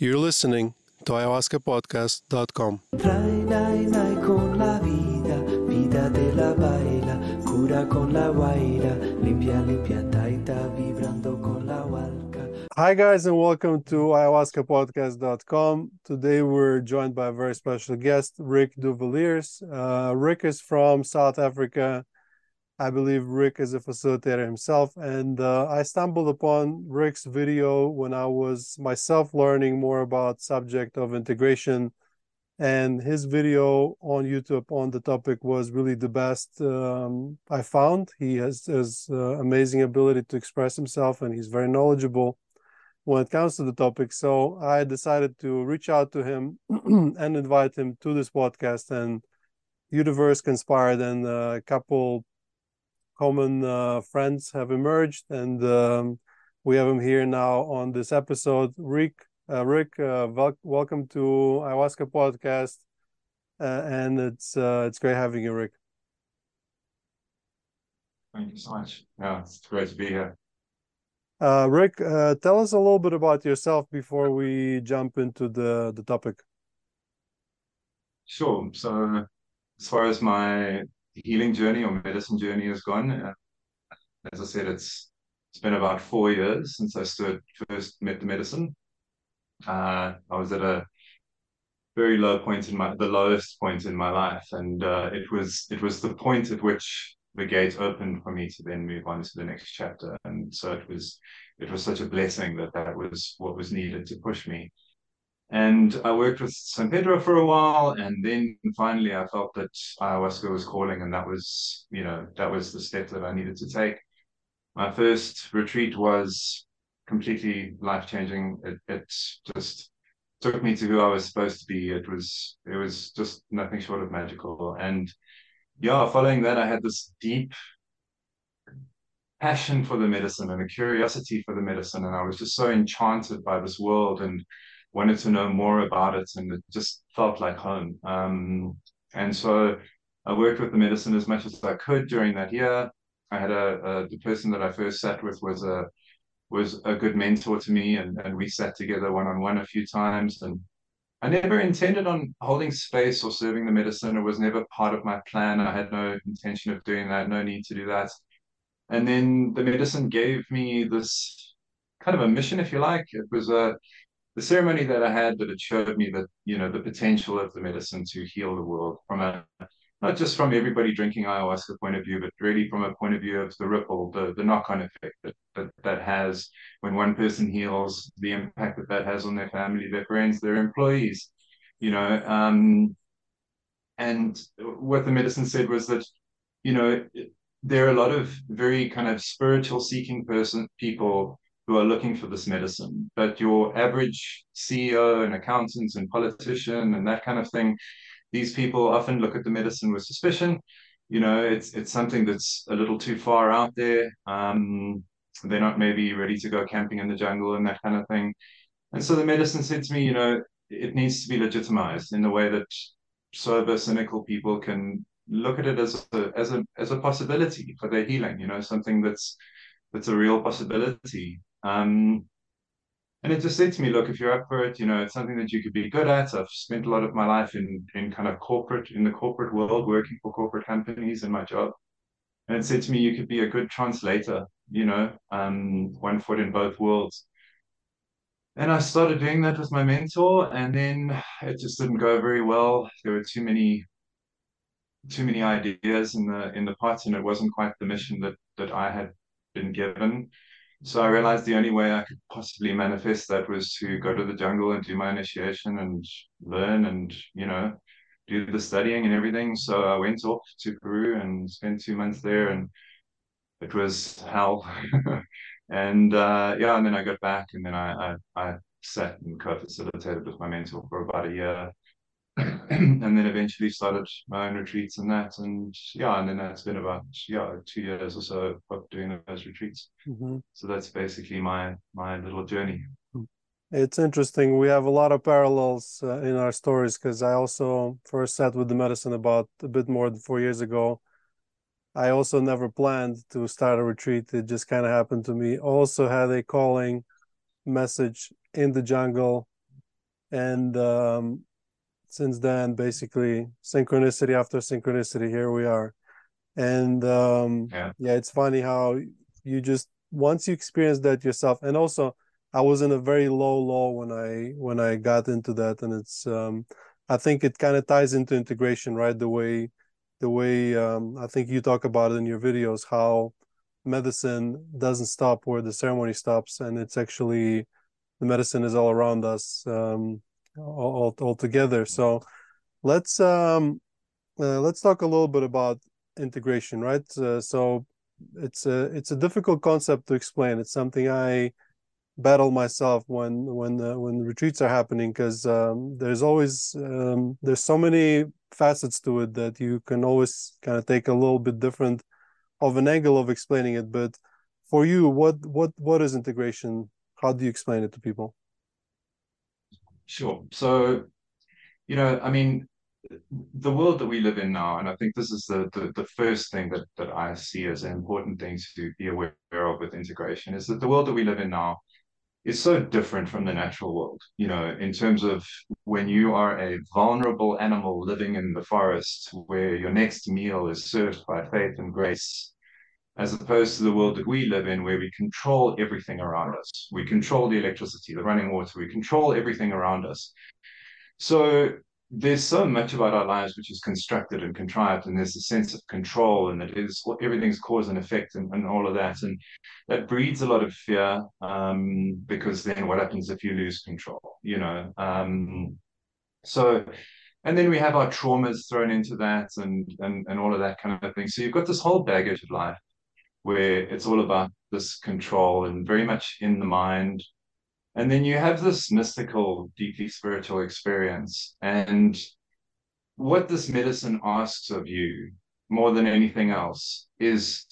You're listening to ayahuascapodcast.com. Trae con la vida, vida de la baila, cura con la guaira, limpia, limpia, taita, vibrando con la hualca. Hi, guys, and welcome to ayahuascapodcast.com. Today, we're joined by a very special guest, Rick de Villiers. Uh, Rick is from South Africa. I believe Rick is a facilitator himself, and uh, I stumbled upon Rick's video when I was myself learning more about subject of integration, and his video on YouTube on the topic was really the best um, I found. He has his uh, amazing ability to express himself, and he's very knowledgeable when it comes to the topic. So I decided to reach out to him and invite him to this podcast, and universe conspired, and a couple common uh, friends have emerged, and um, we have him here now on this episode. Rick, uh, Rick, uh, welcome to Ayahuasca podcast, uh, and it's uh, it's great having you, Rick. Thank you so much. Yeah, it's great to be here. Uh, Rick, tell us a little bit about yourself before we jump into the the topic. Sure. So, as far as my healing journey or medicine journey has gone. Uh, as I said, it's it's been about four years since I stood first met the medicine. Uh, I was at a very low point in my the lowest point in my life, and uh, it was it was the point at which the gate opened for me to then move on to the next chapter. And so it was it was such a blessing that that was what was needed to push me. And I worked with San Pedro for a while, and then finally I felt that ayahuasca was calling, and that was, you know, that was the step that I needed to take. My first retreat was completely life changing. It, it just took me to who I was supposed to be. It was, it was just nothing short of magical. And yeah, following that, I had this deep passion for the medicine and a curiosity for the medicine, and I was just so enchanted by this world and wanted to know more about it, and it just felt like home. Um, and so I worked with the medicine as much as I could during that year. I had a, a the person that I first sat with was a was a good mentor to me, and, and we sat together one on one a few times. And I never intended on holding space or serving the medicine. It was never part of my plan. I had no intention of doing that, no need to do that. And then the medicine gave me this kind of a mission, if you like. It was a the ceremony that I had that it showed me that you know the potential of the medicine to heal the world from a not just from everybody drinking ayahuasca point of view, but really from a point of view of the ripple, the, the knock-on effect that, that that has when one person heals, the impact that that has on their family, their friends, their employees, you know. Um, and what the medicine said was that, you know, there are a lot of very kind of spiritual seeking person people who are looking for this medicine. But your average CEO and accountants and politician and that kind of thing, these people often look at the medicine with suspicion. You know, it's it's something that's a little too far out there. Um, they're not maybe ready to go camping in the jungle and that kind of thing. And so the medicine said to me, you know, it needs to be legitimized in the way that sober, cynical people can look at it as a as a as a possibility for their healing. You know, something that's that's a real possibility. Um, and it just said to me, look, if you're up for it, you know, it's something that you could be good at. I've spent a lot of my life in in kind of corporate, in the corporate world, working for corporate companies in my job. And it said to me, you could be a good translator, you know, um, one foot in both worlds. And I started doing that with my mentor, and then it just didn't go very well. There were too many too many ideas in the in the pot, and it wasn't quite the mission that that I had been given. So I realized the only way I could possibly manifest that was to go to the jungle and do my initiation and learn and, you know, do the studying and everything. So I went off to Peru and spent two months there and it was hell. and uh, yeah, and then I got back and then I, I, I sat and co-facilitated with my mentor for about a year. and then eventually started my own retreats and that. And yeah and then that's been about yeah two years or so of doing those retreats. Mm-hmm. so that's basically my my little journey. It's interesting. We have a lot of parallels uh, in our stories because i also first sat with the medicine about a bit more than four years ago. I also never planned to start a retreat. It just kind of happened to me. Also had a calling message in the jungle. And um, since then, basically synchronicity after synchronicity, here we are. And um, yeah. yeah, it's funny how you just once you experience that yourself, and also I was in a very low low when I when I got into that, and it's um, I think it kind of ties into integration, right? The way the way um, I think you talk about it in your videos, how medicine doesn't stop where the ceremony stops, and it's actually the medicine is all around us um, all, all together. So let's um, uh, let's talk a little bit about integration, right? Uh, so it's a it's a difficult concept to explain. It's something I battle myself when when uh, when retreats are happening because um, there's always um, there's so many facets to it that you can always kind of take a little bit different of an angle of explaining it but for you what what what is integration how do you explain it to people sure. So you know i mean the world that we live in now and i think this is the the, the first thing that that i see as an important thing to be aware of with integration is that the world that we live in now is so different from the natural world, you know, in terms of when you are a vulnerable animal living in the forest where your next meal is served by faith and grace, as opposed to the world that we live in where we control everything around us. We control the electricity, the running water, we control everything around us. So there's so much about our lives which is constructed and contrived, and there's a sense of control, and it is everything's cause and effect, and, and all of that, and that breeds a lot of fear. Um, because then what happens if you lose control? You know. Um, so, and then we have our traumas thrown into that, and and and all of that kind of thing. So you've got this whole baggage of life where it's all about this control and very much in the mind and then you have this mystical, deeply spiritual experience. And what this medicine asks of you more than anything else is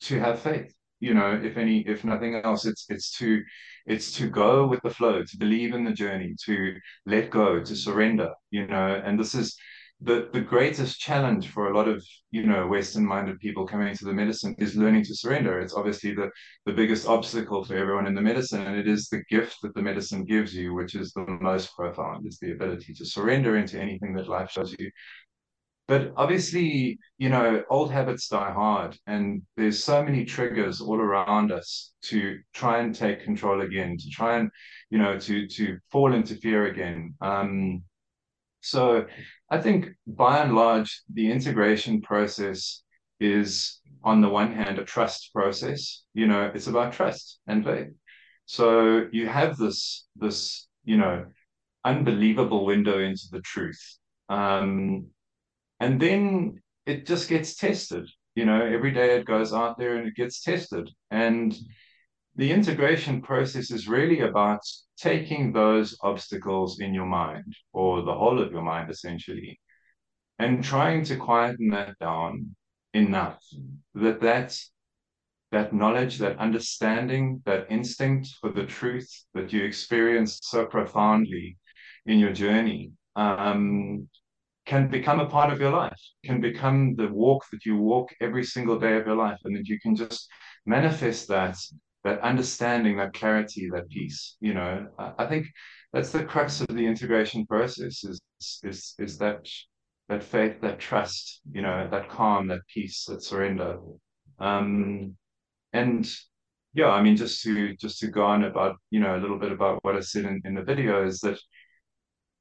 to have faith. You know, if any, if nothing else, it's it's to it's to go with the flow, to believe in the journey, to let go, to surrender. You know, and this is the the greatest challenge for a lot of you know western minded people coming into the medicine is learning to surrender. It's obviously the the biggest obstacle for everyone in the medicine and it is the gift that the medicine gives you which is the most profound is the ability to surrender into anything that life shows you. But obviously you know old habits die hard and there's so many triggers all around us to try and take control again to try and you know to to fall into fear again. Um so I think by and large, the integration process is on the one hand a trust process. You know, it's about trust and faith. So you have this this you know unbelievable window into the truth, um, and then it just gets tested. You know, every day it goes out there and it gets tested, and the integration process is really about taking those obstacles in your mind or the whole of your mind essentially and trying to quieten that down enough that that that knowledge that understanding that instinct for the truth that you experienced so profoundly in your journey um, can become a part of your life can become the walk that you walk every single day of your life and that you can just manifest that that understanding, that clarity, that peace. You know, I, think that's the crux of the integration process is is is that that faith, that trust, you know, that calm, that peace, that surrender. Um, and yeah, I mean, just to just to go on about, you know, a little bit about what I said in, in the video is that,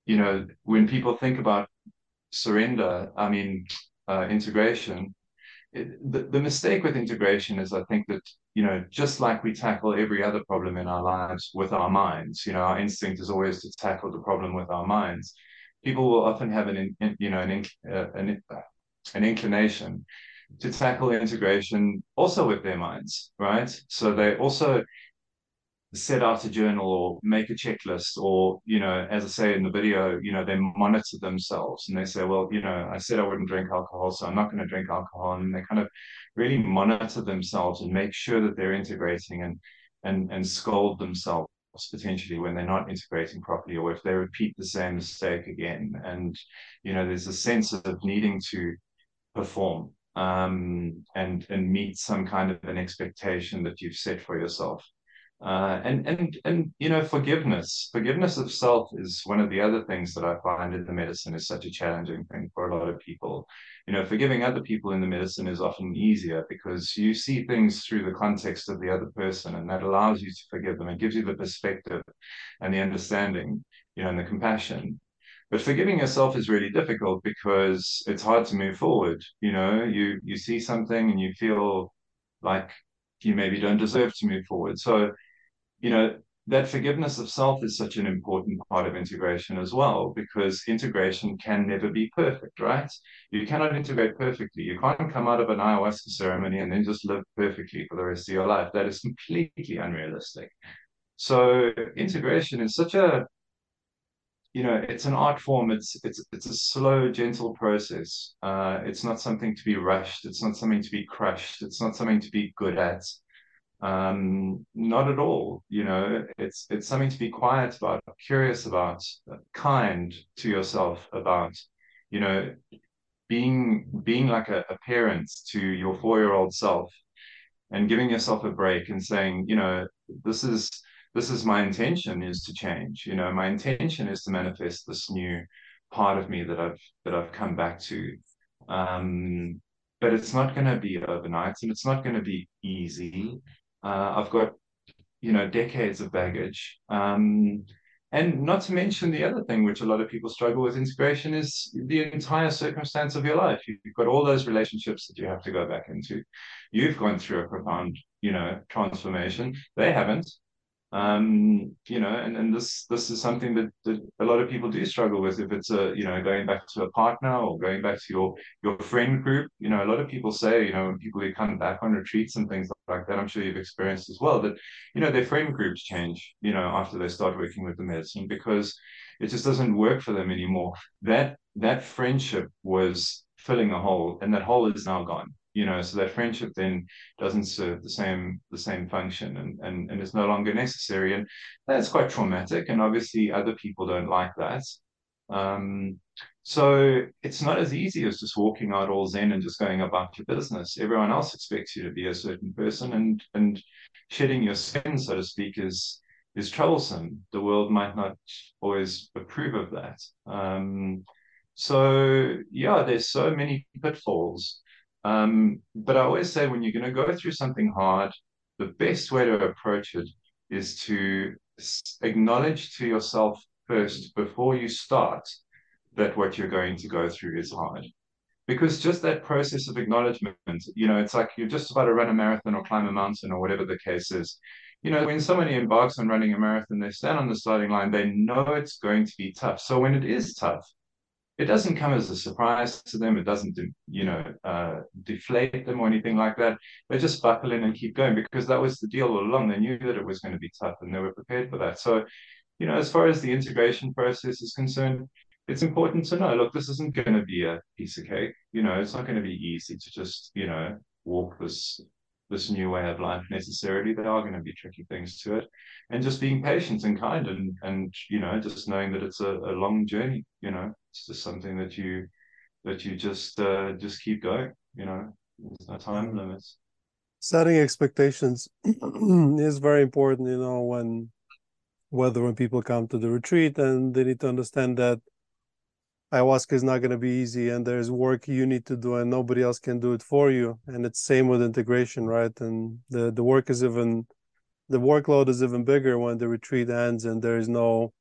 you know, when people think about surrender, I mean, uh, integration, the, the mistake with integration is I think that you know, just like we tackle every other problem in our lives with our minds, you know, our instinct is always to tackle the problem with our minds. People will often have an, you know, an, uh, an, uh, an inclination to tackle integration also with their minds, right? So they also set out a journal or make a checklist or you know as i say in the video you know they monitor themselves and they say well you know i said i wouldn't drink alcohol so i'm not going to drink alcohol. And they kind of really monitor themselves and make sure that they're integrating and and and scold themselves potentially when they're not integrating properly or if they repeat the same mistake again. And you know there's a sense of needing to perform um, and and meet some kind of an expectation that you've set for yourself uh, and and and you know forgiveness. Forgiveness of self is one of the other things that i find in the medicine is such a challenging thing for a lot of people. You know forgiving other people in the medicine is often easier because you see things through the context of the other person and that allows you to forgive them it gives you the perspective and the understanding you know and the compassion. But forgiving yourself is really difficult because it's hard to move forward. You know you you see something and you feel like you maybe don't deserve to move forward. So you know, that forgiveness of self is such an important part of integration as well, because integration can never be perfect, right? You cannot integrate perfectly. You can't come out of an ayahuasca ceremony and then just live perfectly for the rest of your life. That is completely unrealistic. So integration is such a you know it's an art form it's it's it's a slow gentle process uh, it's not something to be rushed it's not something to be crushed it's not something to be good at um, not at all. You know, it's it's something to be quiet about, curious about, kind to yourself about. You know, being being like a, a parent to your four-year-old self and giving yourself a break and saying, you know, this is this is my intention is to change. You know, my intention is to manifest this new part of me that I've that I've come back to. Um, but it's not going to be overnight and it's not going to be easy uh, I've got, you know, decades of baggage. Um, and not to mention the other thing, which a lot of people struggle with integration, is the entire circumstance of your life. You've got all those relationships that you have to go back into. You've gone through a profound, you know, transformation. They haven't um, you know, and, and this this is something that, that a lot of people do struggle with. If it's a, you know, going back to a partner or going back to your your friend group, you know, a lot of people say, you know, people who come back on retreats and things like that, I'm sure you've experienced as well, that, you know, their friend groups change, you know, after they start working with the medicine because it just doesn't work for them anymore. That that friendship was filling a hole, and that hole is now gone you know so that friendship then doesn't serve the same the same function and and, and is no longer necessary. And that's quite traumatic and obviously other people don't like that. Um, so it's not as easy as just walking out all zen and just going about your business. Everyone else expects you to be a certain person and and shedding your skin so to speak is is troublesome. The world might not always approve of that. Um, so yeah there's so many pitfalls um, but I always say when you're going to go through something hard, the best way to approach it is to acknowledge to yourself first before you start that what you're going to go through is hard. Because just that process of acknowledgement, you know, it's like you're just about to run a marathon or climb a mountain or whatever the case is. You know, when somebody embarks on running a marathon, they stand on the starting line, they know it's going to be tough. So when it is tough, it doesn't come as a surprise to them. It doesn't, you know, uh, deflate them or anything like that. They just buckle in and keep going because that was the deal all along. They knew that it was going to be tough and they were prepared for that. So, you know, as far as the integration process is concerned, it's important to know, look, this isn't going to be a piece of cake. You know, it's not going to be easy to just, you know, walk this this new way of life necessarily. There are going to be tricky things to it, and just being patient and kind, and and you know, just knowing that it's a, a long journey. You know, it's just something that you that you just uh, just keep going. You know, there's no time limits. Setting expectations is very important. You know, when whether when people come to the retreat and they need to understand that ayahuasca is not going to be easy and there's work you need to do and nobody else can do it for you and it's same with integration right and the the work is even the workload is even bigger when the retreat ends and there is no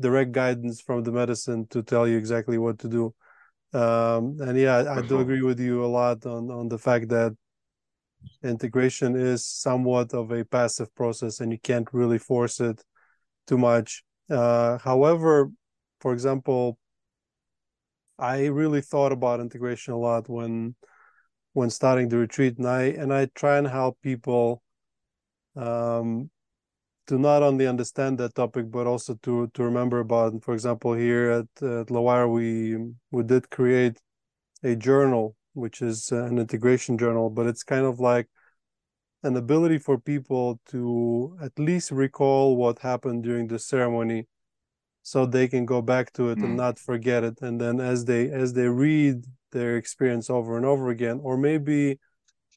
direct guidance from the medicine to tell you exactly what to do. Um, and yeah i do agree with you a lot on on the fact that integration is somewhat of a passive process and you can't really force it too much. Uh, however for example I really thought about integration a lot when when starting the retreat, and I and I try and help people um, to not only understand that topic but also to to remember about. For example, here at, at LaWayra, we we did create a journal, which is an integration journal, but it's kind of like an ability for people to at least recall what happened during the ceremony so they can go back to it mm. and not forget it and then as they as they read their experience over and over again or maybe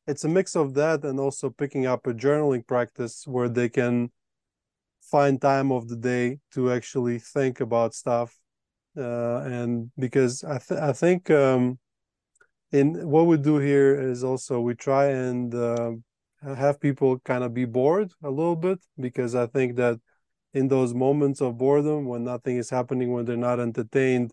it's a mix of that and also picking up a journaling practice where they can find time of the day to actually think about stuff uh, and because i th- i think um in what we do here is also we try and uh, have people kind of be bored a little bit because i think that in those moments of boredom when nothing is happening when they're not entertained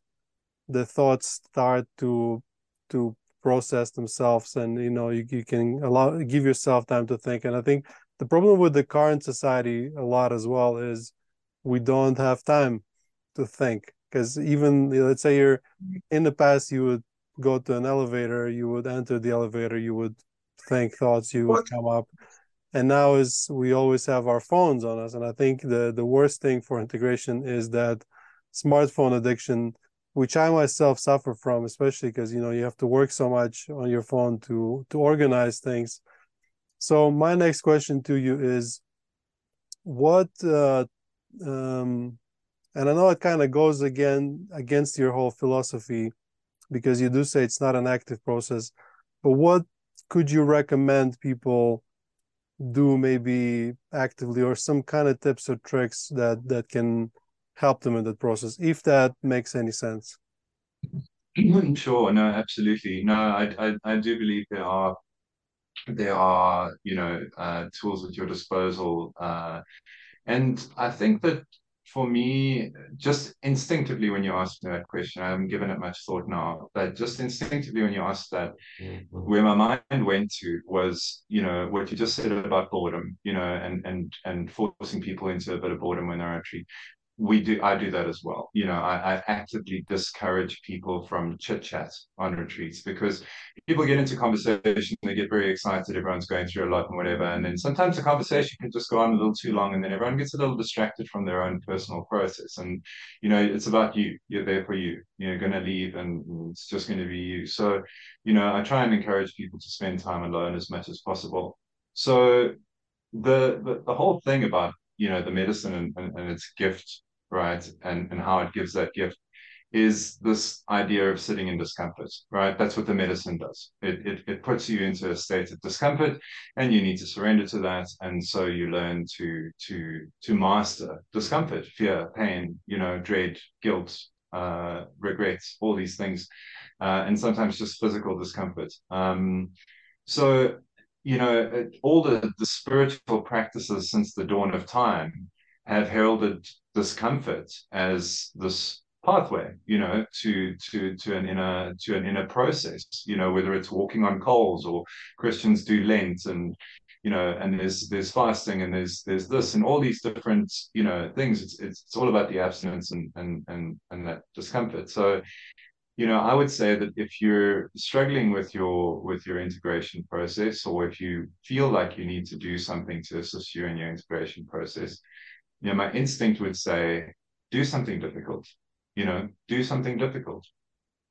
the thoughts start to to process themselves and you know you, you can allow give yourself time to think. And i think the problem with the current society a lot as well is we don't have time to think because even let's say you're mm-hmm. in the past you would go to an elevator you would enter the elevator you would think thoughts you would come up. And now is we always have our phones on us. And i think the the worst thing for integration is that smartphone addiction which i myself suffer from especially because you know you have to work so much on your phone to to organize things so my next question to you is what uh um and i know it kind of goes again against your whole philosophy because you do say it's not an active process but what could you recommend people do maybe actively or some kind of tips or tricks that that can help them in that process if that makes any sense? Sure. No absolutely. No i i, I do believe there are there are you know uh, tools at your disposal uh, and i think that for me, just instinctively when you ask me that question, I haven't given it much thought now, but just instinctively when you ask that, mm-hmm. where my mind went to was, you know, what you just said about boredom, you know, and and and forcing people into a bit of boredom when they're actually we do i do that as well. You know i, I actively discourage people from chit chat on retreats because people get into conversation they get very excited everyone's going through a lot and whatever and then sometimes the conversation can just go on a little too long and then everyone gets a little distracted from their own personal process. And you know it's about you. You're there for you. You're going to leave and it's just going to be you. So you know i try and encourage people to spend time alone as much as possible. So the the, the whole thing about you know the medicine and, and, and its gift right and and how it gives that gift is this idea of sitting in discomfort right? That's what the medicine does. It, it it puts you into a state of discomfort and you need to surrender to that. And so you learn to to to master discomfort fear pain you know dread guilt uh regrets all these things uh, and sometimes just physical discomfort. Um so you know, all the, the spiritual practices since the dawn of time have heralded discomfort as this pathway, you know, to to to an inner to an inner process, you know, whether it's walking on coals or Christians do Lent and you know, and there's there's fasting and there's there's this and all these different, you know, things. It's it's, it's all about the abstinence and and and and that discomfort. So you know, I would say that if you're struggling with your with your integration process, or if you feel like you need to do something to assist you in your integration process, you know, my instinct would say, do something difficult. You know, do something difficult.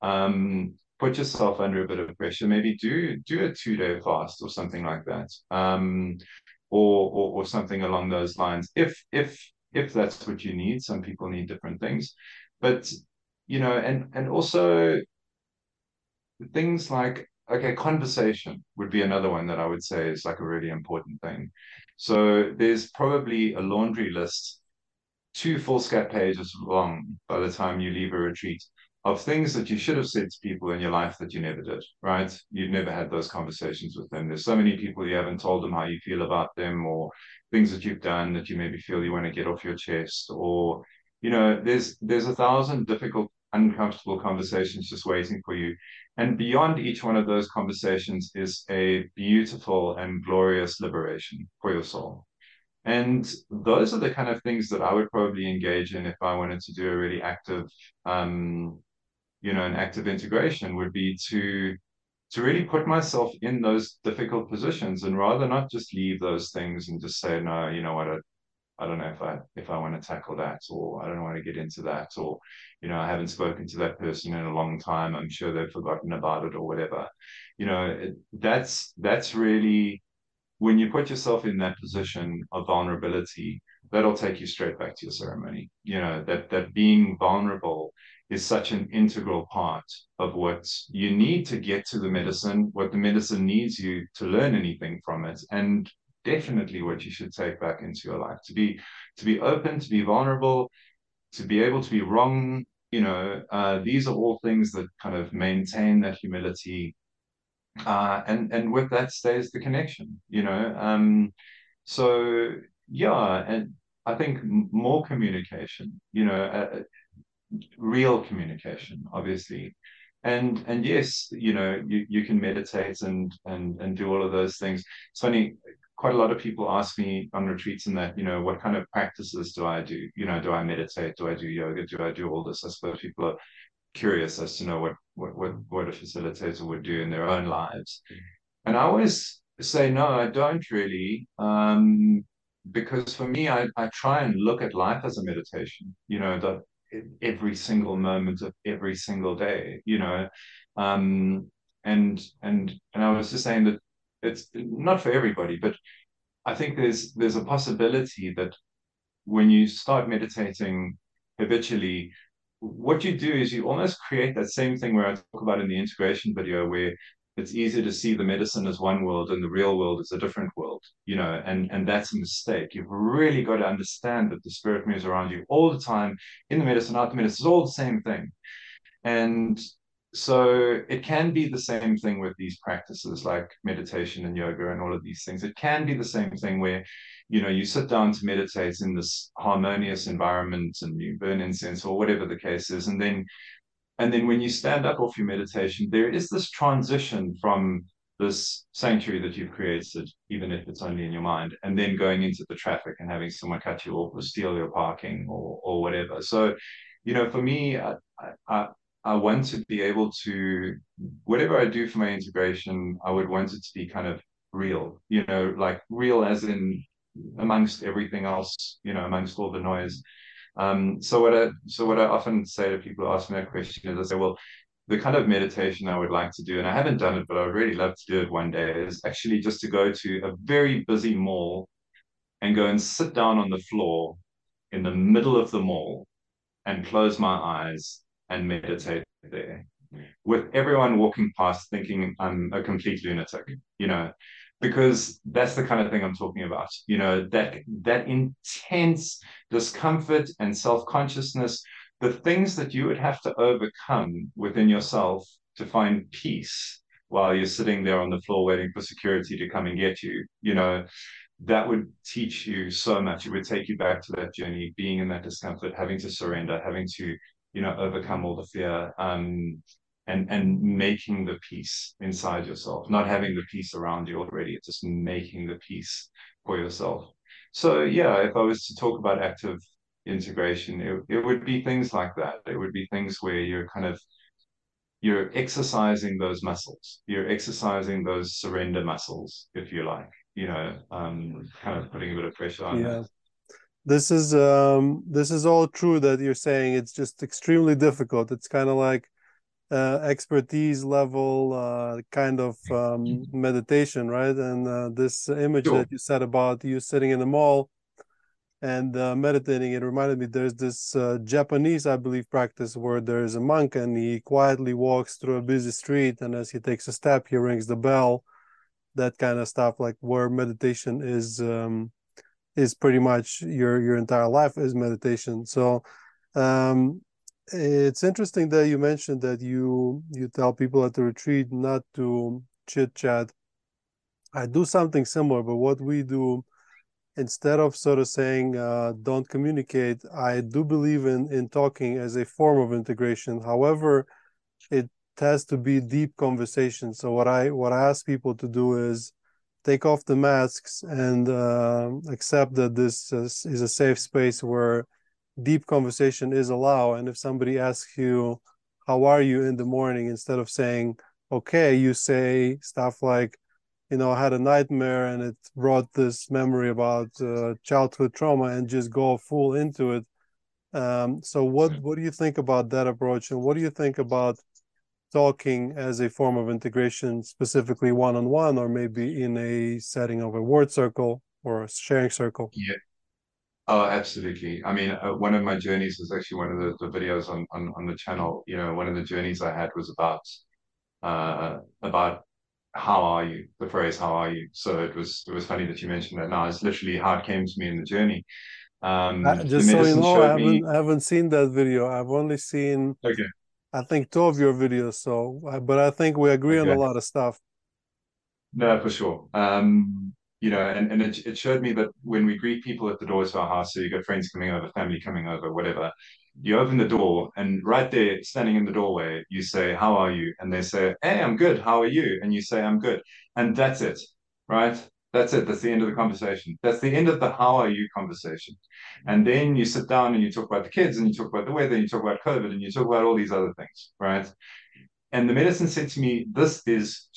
Um, put yourself under a bit of pressure. Maybe do do a two day fast or something like that, um, or, or or something along those lines. If if if that's what you need, some people need different things, but you know, and and also things like okay, conversation would be another one that I would say is like a really important thing. So there's probably a laundry list, two foolscap pages long by the time you leave a retreat of things that you should have said to people in your life that you never did, right? You've never had those conversations with them. There's so many people you haven't told them how you feel about them or things that you've done that you maybe feel you want to get off your chest or you know there's there's a thousand difficult uncomfortable conversations just waiting for you. And beyond each one of those conversations is a beautiful and glorious liberation for your soul. And those are the kind of things that I would probably engage in if I wanted to do a really active, um, you know, an active integration would be to to really put myself in those difficult positions and rather not just leave those things and just say, no, you know what, I, don't know if I if I want to tackle that or I don't want to get into that or you know I haven't spoken to that person in a long time. I'm sure they've forgotten about it or whatever. You know that's that's really when you put yourself in that position of vulnerability that'll take you straight back to your ceremony. You know that that being vulnerable is such an integral part of what you need to get to the medicine what the medicine needs you to learn anything from it. And definitely what you should take back into your life. To be to be open, to be vulnerable, to be able to be wrong. You know, uh, these are all things that kind of maintain that humility, uh, and and with that stays the connection. You know, um, so yeah, and I think more communication. You know, uh, real communication, obviously and and yes you know you, you can meditate and and and do all of those things it's funny quite a lot of people ask me on retreats and that you know what kind of practices do i do? You know do i meditate? Do i do yoga? Do i do all this? I suppose people are curious as to know what what what, what a facilitator would do in their own lives. And i always say no i don't really um because for me I, I try and look at life as a meditation you know that every single moment of every single day, you know. Um, and and and I was just saying that it's not for everybody, but I think there's there's a possibility that when you start meditating habitually, what you do is you almost create that same thing where I talk about in the integration video, where it's easy to see the medicine as one world and the real world is a different world, you know, and, and that's a mistake. You've really got to understand that the spirit moves around you all the time in the medicine, out the medicine, it's all the same thing. And so it can be the same thing with these practices like meditation and yoga and all of these things. It can be the same thing where, you know, you sit down to meditate in this harmonious environment and you burn incense or whatever the case is. And then and then when you stand up off your meditation, there is this transition from this sanctuary that you've created, even if it's only in your mind, and then going into the traffic and having someone cut you off or steal your parking or or whatever. So, you know, for me, I, I, I want to be able to whatever I do for my integration, I would want it to be kind of real, you know, like real as in amongst everything else, you know, amongst all the noise. Um, so what I so what I often say to people who ask me that question is I say, well, the kind of meditation I would like to do, and I haven't done it, but I would really love to do it one day, is actually just to go to a very busy mall and go and sit down on the floor in the middle of the mall and close my eyes and meditate there with everyone walking past thinking I'm a complete lunatic, you know, because that's the kind of thing I'm talking about. You know, that that intense discomfort and self-consciousness, the things that you would have to overcome within yourself to find peace while you're sitting there on the floor waiting for security to come and get you, you know, that would teach you so much. It would take you back to that journey, being in that discomfort, having to surrender, having to, you know, overcome all the fear. Um, and and making the peace inside yourself, not having the peace around you already, it's just making the peace for yourself. So yeah, if I was to talk about active integration, it, it would be things like that. It would be things where you're kind of you're exercising those muscles. You're exercising those surrender muscles, if you like. You know, um, kind of putting a bit of pressure on yeah. This is um, this is all true that you're saying. It's just extremely difficult. It's kind of like uh, expertise level uh, kind of um, meditation, right? And uh, this image sure. that you said about you sitting in the mall and uh, meditating, it reminded me there's this uh, Japanese, I believe, practice where there's a monk and he quietly walks through a busy street, and as he takes a step, he rings the bell. That kind of stuff, like where meditation is um, is pretty much your your entire life is meditation. So um, it's interesting that you mentioned that you you tell people at the retreat not to chit chat. I do something similar, but what we do instead of sort of saying uh, don't communicate, I do believe in in talking as a form of integration. However, it has to be deep conversation. So what I what I ask people to do is take off the masks and uh, accept that this is, is a safe space where deep conversation is allowed. And if somebody asks you how are you? in the morning instead of saying okay you say stuff like you know i had a nightmare and it brought this memory about uh, childhood trauma and just go full into it. Um, so what what do you think about that approach? And what do you think about talking as a form of integration specifically one-on-one or maybe in a setting of a word circle or a sharing circle yeah Oh, absolutely. I mean, uh, one of my journeys was actually one of the, the videos on, on, on the channel. You know, one of the journeys I had was about uh, about how are you? The phrase "how are you?" So it was it was funny that you mentioned that. Now it's literally how it came to me in the journey. Um, Uh, just so you know, I haven't me. I haven't seen that video. I've only seen Okay, I think two of your videos. So, uh, but I think we agree on a lot of stuff. No, for sure. Um, you know, and, and it, it showed me that when we greet people at the doors of our house, so you got friends coming over, family coming over, whatever, you open the door and right there, standing in the doorway, you say, How are you? And they say, Hey, I'm good. How are you? And you say, I'm good. And that's it, right? That's it. That's the end of the conversation. That's the end of the how are you conversation. And then you sit down and you talk about the kids and you talk about the weather, and you talk about COVID and you talk about all these other things, right? And the medicine said to me, This is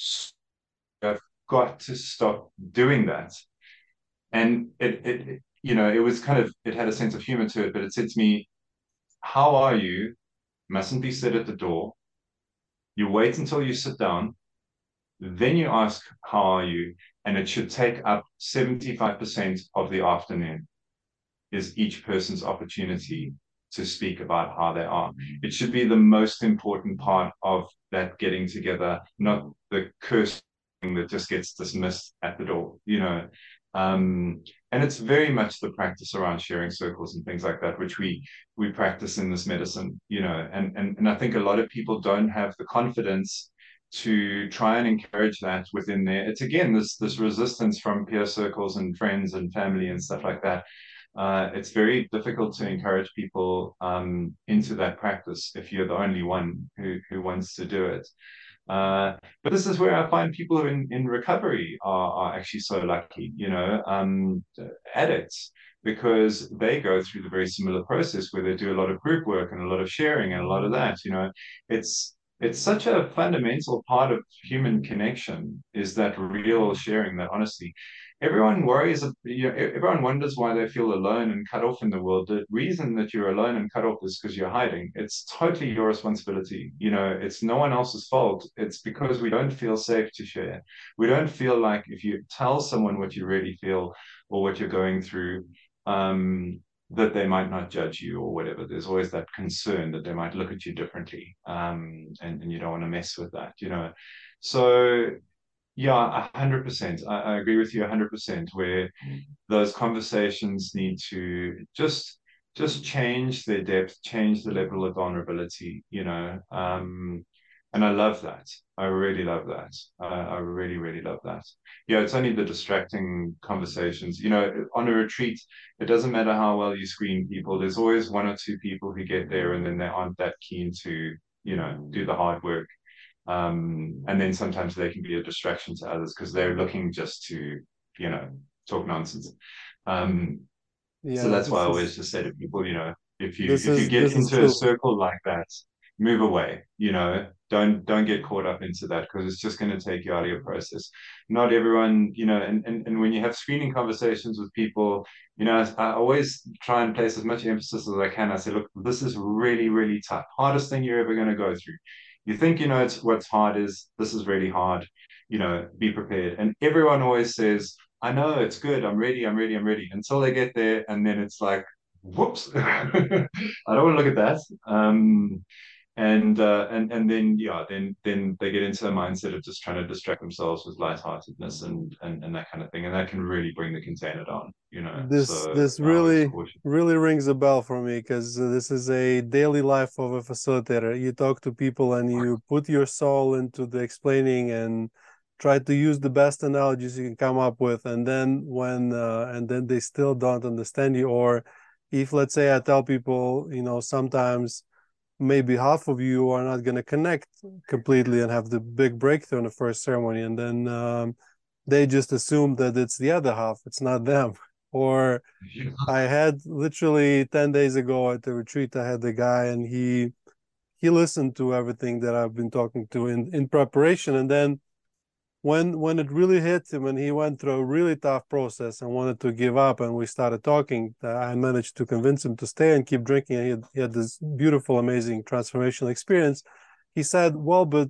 I've got to stop doing that. And it, it, you know, it was kind of, it had a sense of humor to it, but it said to me, How are you? Mustn't be said at the door. You wait until you sit down, then you ask, How are you? And it should take up 75% of the afternoon, is each person's opportunity to speak about how they are. It should be the most important part of that getting together, not the curse that just gets dismissed at the door, you know. Um, and it's very much the practice around sharing circles and things like that, which we we practice in this medicine, you know. And and and I think a lot of people don't have the confidence to try and encourage that within there. It's again this this resistance from peer circles and friends and family and stuff like that. Uh, it's very difficult to encourage people um, into that practice if you're the only one who who wants to do it. Uh, but this is where I find people in, in recovery are, are actually so lucky, you know, um, addicts, because they go through the very similar process where they do a lot of group work and a lot of sharing and a lot of that, you know, it's it's such a fundamental part of human connection is that real sharing, that honesty everyone worries you know, everyone wonders why they feel alone and cut off in the world. The reason that you're alone and cut off is because you're hiding. It's totally your responsibility. You know it's no one else's fault. It's because we don't feel safe to share. We don't feel like if you tell someone what you really feel or what you're going through um, that they might not judge you or whatever there's always that concern that they might look at you differently um, and, and you don't want to mess with that you know so yeah, hundred percent. I, I agree with you hundred percent. Where those conversations need to just just change their depth, change the level of vulnerability. You know, um, and I love that. I really love that. I, I really, really love that. Yeah, it's only the distracting conversations. You know, on a retreat, it doesn't matter how well you screen people. There's always one or two people who get there and then they aren't that keen to, you know, do the hard work um, and then sometimes they can be a distraction to others because they're looking just to, you know, talk nonsense. Um, Yeah, so that's why I always is just say to people, you know, if you if you is get into a circle like that, move away. You know, don't don't get caught up into that because it's just going to take you out of your process. Not everyone, you know, and, and and when you have screening conversations with people, you know, I always try and place as much emphasis as I can. I say, look, this is really really tough, hardest thing you're ever going to go through. You think you know it's what's hard is this is really hard. You know be prepared. And everyone always says i know it's good. I'm ready i'm ready i'm ready. Until they get there and then it's like whoops. I don't want to look at that. Um and uh, and and then yeah, then then they get into a mindset of just trying to distract themselves with lightheartedness and and and that kind of thing, and that can really bring the container down, you know. This So this I really really rings a bell for me because this is a daily life of a facilitator. You talk to people and you put your soul into the explaining and try to use the best analogies you can come up with, and then when uh, and then they still don't understand you, or if let's say I tell people, you know, sometimes maybe half of you are not going to connect completely and have the big breakthrough in the first ceremony and then um, they just assume that it's the other half it's not them. Or i had literally 10 days ago at the retreat i had the guy and he he listened to everything that i've been talking to in in preparation and then when when it really hit him and he went through a really tough process and wanted to give up and we started talking uh, i managed to convince him to stay and keep drinking. And he had, he had this beautiful amazing transformational experience. He said well but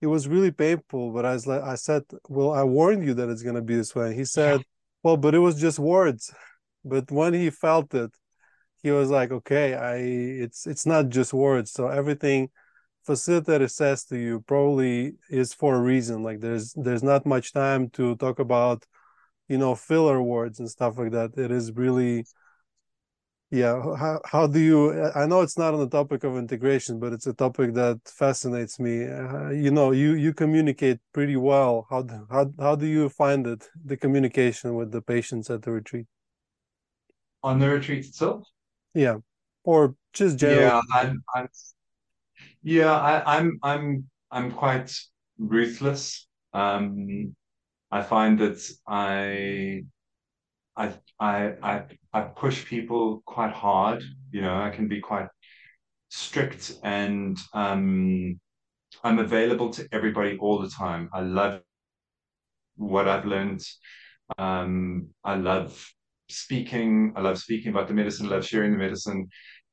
it was really painful but i was like i said well i warned you that it's going to be this way. And he said well but it was just words. But when he felt it he was like okay i it's it's not just words. So everything facilitator says to you probably is for a reason. Like there's there's not much time to talk about, you know, filler words and stuff like that. It is really yeah how, how do you i know it's not on the topic of integration but it's a topic that fascinates me. Uh, you know you you communicate pretty well. How how how do you find it the communication with the patients at the retreat? On the retreat itself? Yeah. Or just generally yeah i'm, I'm yeah I, i'm i'm i'm quite ruthless um i find that i I I I I push people quite hard. You know, I can be quite strict and um, I'm available to everybody all the time. I love what I've learned. Um, I love speaking. I love speaking about the medicine. I love sharing the medicine.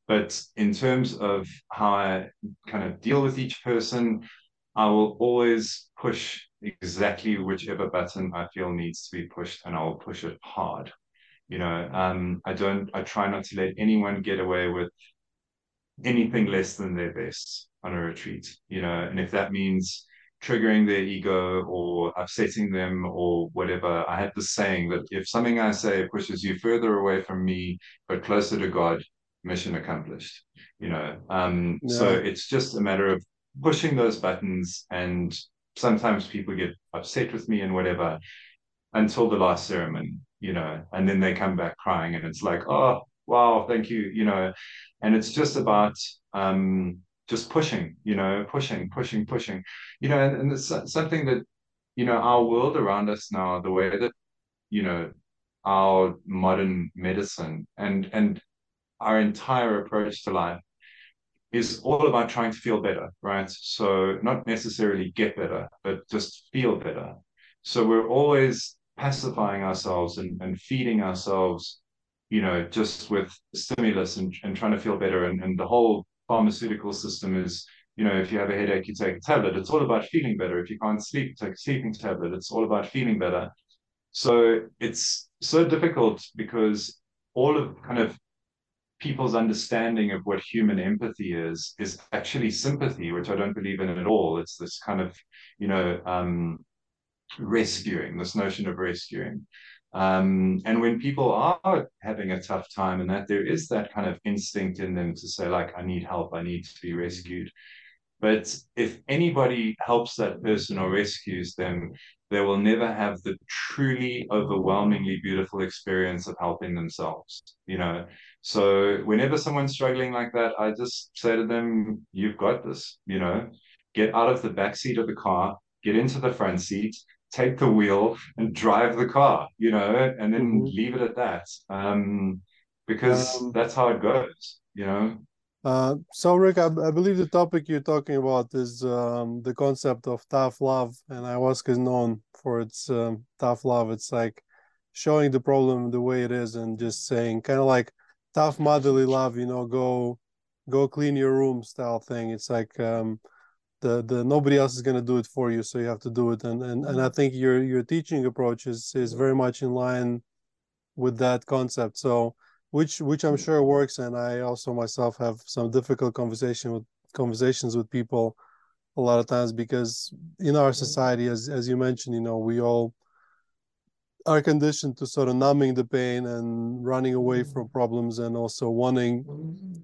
But in terms of how I kind of deal with each person, I will always push exactly whichever button I feel needs to be pushed, and I'll push it hard. You know, um, I don't. I try not to let anyone get away with anything less than their best on a retreat. You know, and if that means triggering their ego or upsetting them or whatever, I had the saying that if something I say pushes you further away from me but closer to God, mission accomplished. You know, um, yeah. so it's just a matter of pushing those buttons and sometimes people get upset with me and whatever until the last ceremony you know and then they come back crying and it's like oh wow thank you you know and it's just about um just pushing you know pushing pushing pushing you know and, and it's something that you know our world around us now the way that you know our modern medicine and and our entire approach to life is all about trying to feel better, right? So not necessarily get better, but just feel better. So we're always pacifying ourselves and, and feeding ourselves, you know, just with stimulus and, and trying to feel better. And, and the whole pharmaceutical system is, you know, if you have a headache, you take a tablet. It's all about feeling better. If you can't sleep, take a sleeping tablet. It's all about feeling better. So it's so difficult because all of kind of people's understanding of what human empathy is is actually sympathy, which I don't believe in at all. It's this kind of, you know, um, rescuing, this notion of rescuing. Um, and when people are having a tough time, and that there is that kind of instinct in them to say, like, I need help, I need to be rescued. But if anybody helps that person or rescues them, they will never have the truly overwhelmingly beautiful experience of helping themselves. You know, so whenever someone's struggling like that, I just say to them, "You've got this." You know, get out of the back seat of the car, get into the front seat, take the wheel, and drive the car. You know, and then mm-hmm. leave it at that, um, because um, that's how it goes. You know. Uh, so Rick, I, I, believe the topic you're talking about is um, the concept of tough love, and ayahuasca is known for its um, tough love. It's like showing the problem the way it is and just saying, kind of like tough motherly love, you know, go go clean your room style thing. It's like um, the the nobody else is gonna do it for you, so you have to do it. And and and I think your your teaching approach is is very much in line with that concept. So which which I'm mm. sure works. And I also myself have some difficult conversation with conversations with people a lot of times because in our mm. society, as as you mentioned, you know, we all are conditioned to sort of numbing the pain and running away mm. from problems and also wanting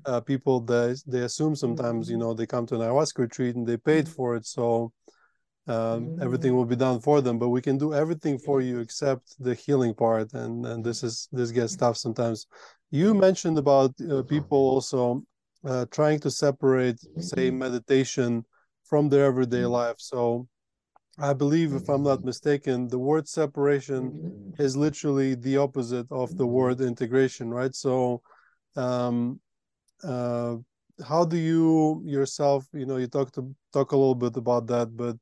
uh, people that they assume sometimes you know they come to an ayahuasca retreat and they paid for it. So um, everything will be done for them but we can do everything for you except the healing part and and this is this gets tough sometimes. You mentioned about uh, people also uh, trying to separate say meditation from their everyday life. So i believe if i'm not mistaken the word separation is literally the opposite of the word integration right? So um, uh, how do you yourself you know you talk to talk a little bit about that but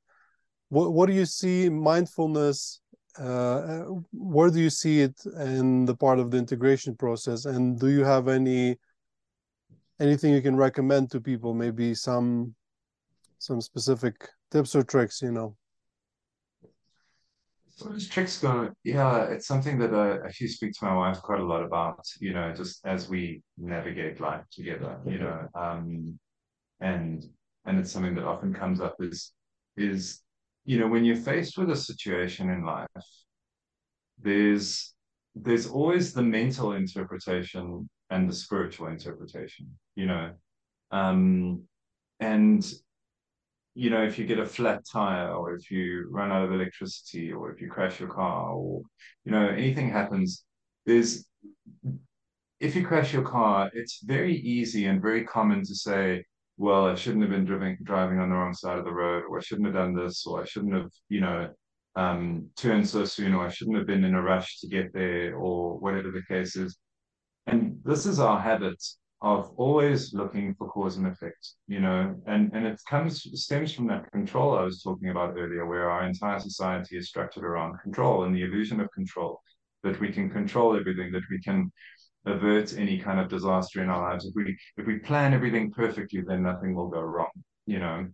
what what do you see mindfulness uh, where do you see it in the part of the integration process? And do you have any anything you can recommend to people? Maybe some some specific tips or tricks you know? So those tricks going yeah it's something that I actually speak to my wife quite a lot about you know just as we navigate life together you know um and and it's something that often comes up is is you know when you're faced with a situation in life there's there's always the mental interpretation and the spiritual interpretation you know? Um and you know if you get a flat tire or if you run out of electricity or if you crash your car or you know anything happens there's if you crash your car it's very easy and very common to say well, I shouldn't have been driving driving on the wrong side of the road, or I shouldn't have done this, or I shouldn't have, you know, um, turned so soon, or I shouldn't have been in a rush to get there, or whatever the case is. And this is our habit of always looking for cause and effect, you know, and, and it comes stems from that control I was talking about earlier, where our entire society is structured around control and the illusion of control, that we can control everything, that we can avert any kind of disaster in our lives. If we if we plan everything perfectly, then nothing will go wrong, you know.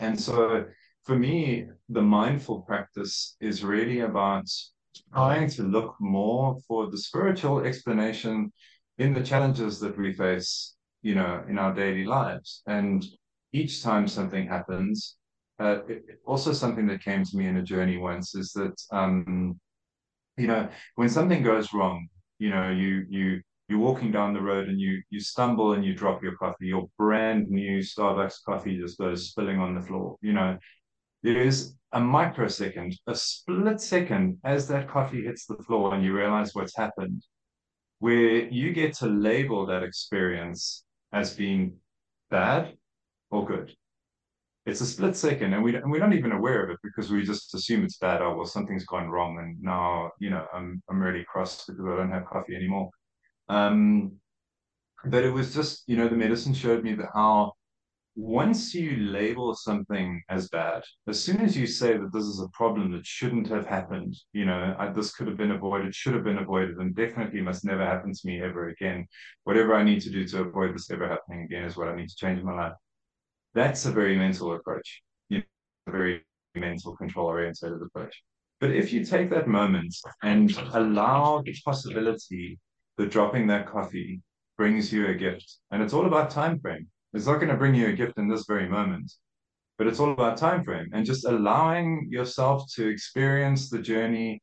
And so for me, the mindful practice is really about trying to look more for the spiritual explanation in the challenges that we face, you know, in our daily lives. And each time something happens, uh, it, also something that came to me in a journey once is that, um, you know, when something goes wrong, you know, you you you're walking down the road and you you stumble and you drop your coffee, your brand new Starbucks coffee just goes spilling on the floor. You know, there is a microsecond, a split second as that coffee hits the floor and you realize what's happened, where you get to label that experience as being bad or good it's a split second and we and we're not even aware of it because we just assume it's bad. Oh well something's gone wrong and now you know i'm i'm really cross because i don't have coffee anymore. Um but it was just you know the medicine showed me that how once you label something as bad as soon as you say that this is a problem that shouldn't have happened you know I, this could have been avoided should have been avoided and definitely must never happen to me ever again. Whatever i need to do to avoid this ever happening again is what i need to change in my life that's a very mental approach, you know, a very mental control oriented approach. But if you take that moment and allow the possibility that dropping that coffee brings you a gift, and it's all about time frame. It's not going to bring you a gift in this very moment, but it's all about time frame and just allowing yourself to experience the journey.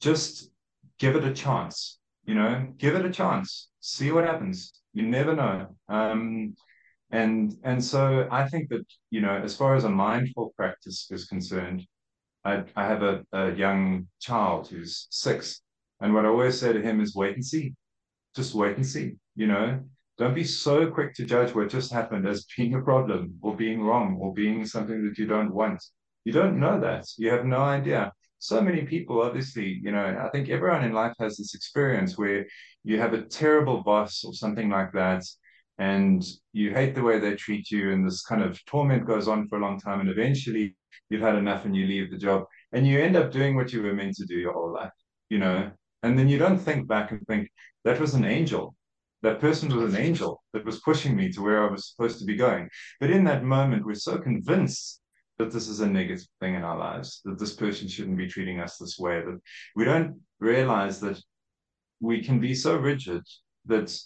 Just give it a chance. You know, give it a chance. See what happens. You never know. Um, and and so I think that you know, as far as a mindful practice is concerned, I, I have a, a young child who's six, and what I always say to him is wait and see, just wait and see. You know, don't be so quick to judge what just happened as being a problem or being wrong or being something that you don't want. You don't know that. You have no idea. So many people, obviously, you know, I think everyone in life has this experience where you have a terrible boss or something like that, and you hate the way they treat you and this kind of torment goes on for a long time and eventually you've had enough and you leave the job and you end up doing what you were meant to do your whole life you know? And then you don't think back and think that was an angel. That person was an angel that was pushing me to where i was supposed to be going. But in that moment we're so convinced that this is a negative thing in our lives that this person shouldn't be treating us this way that we don't realize that we can be so rigid that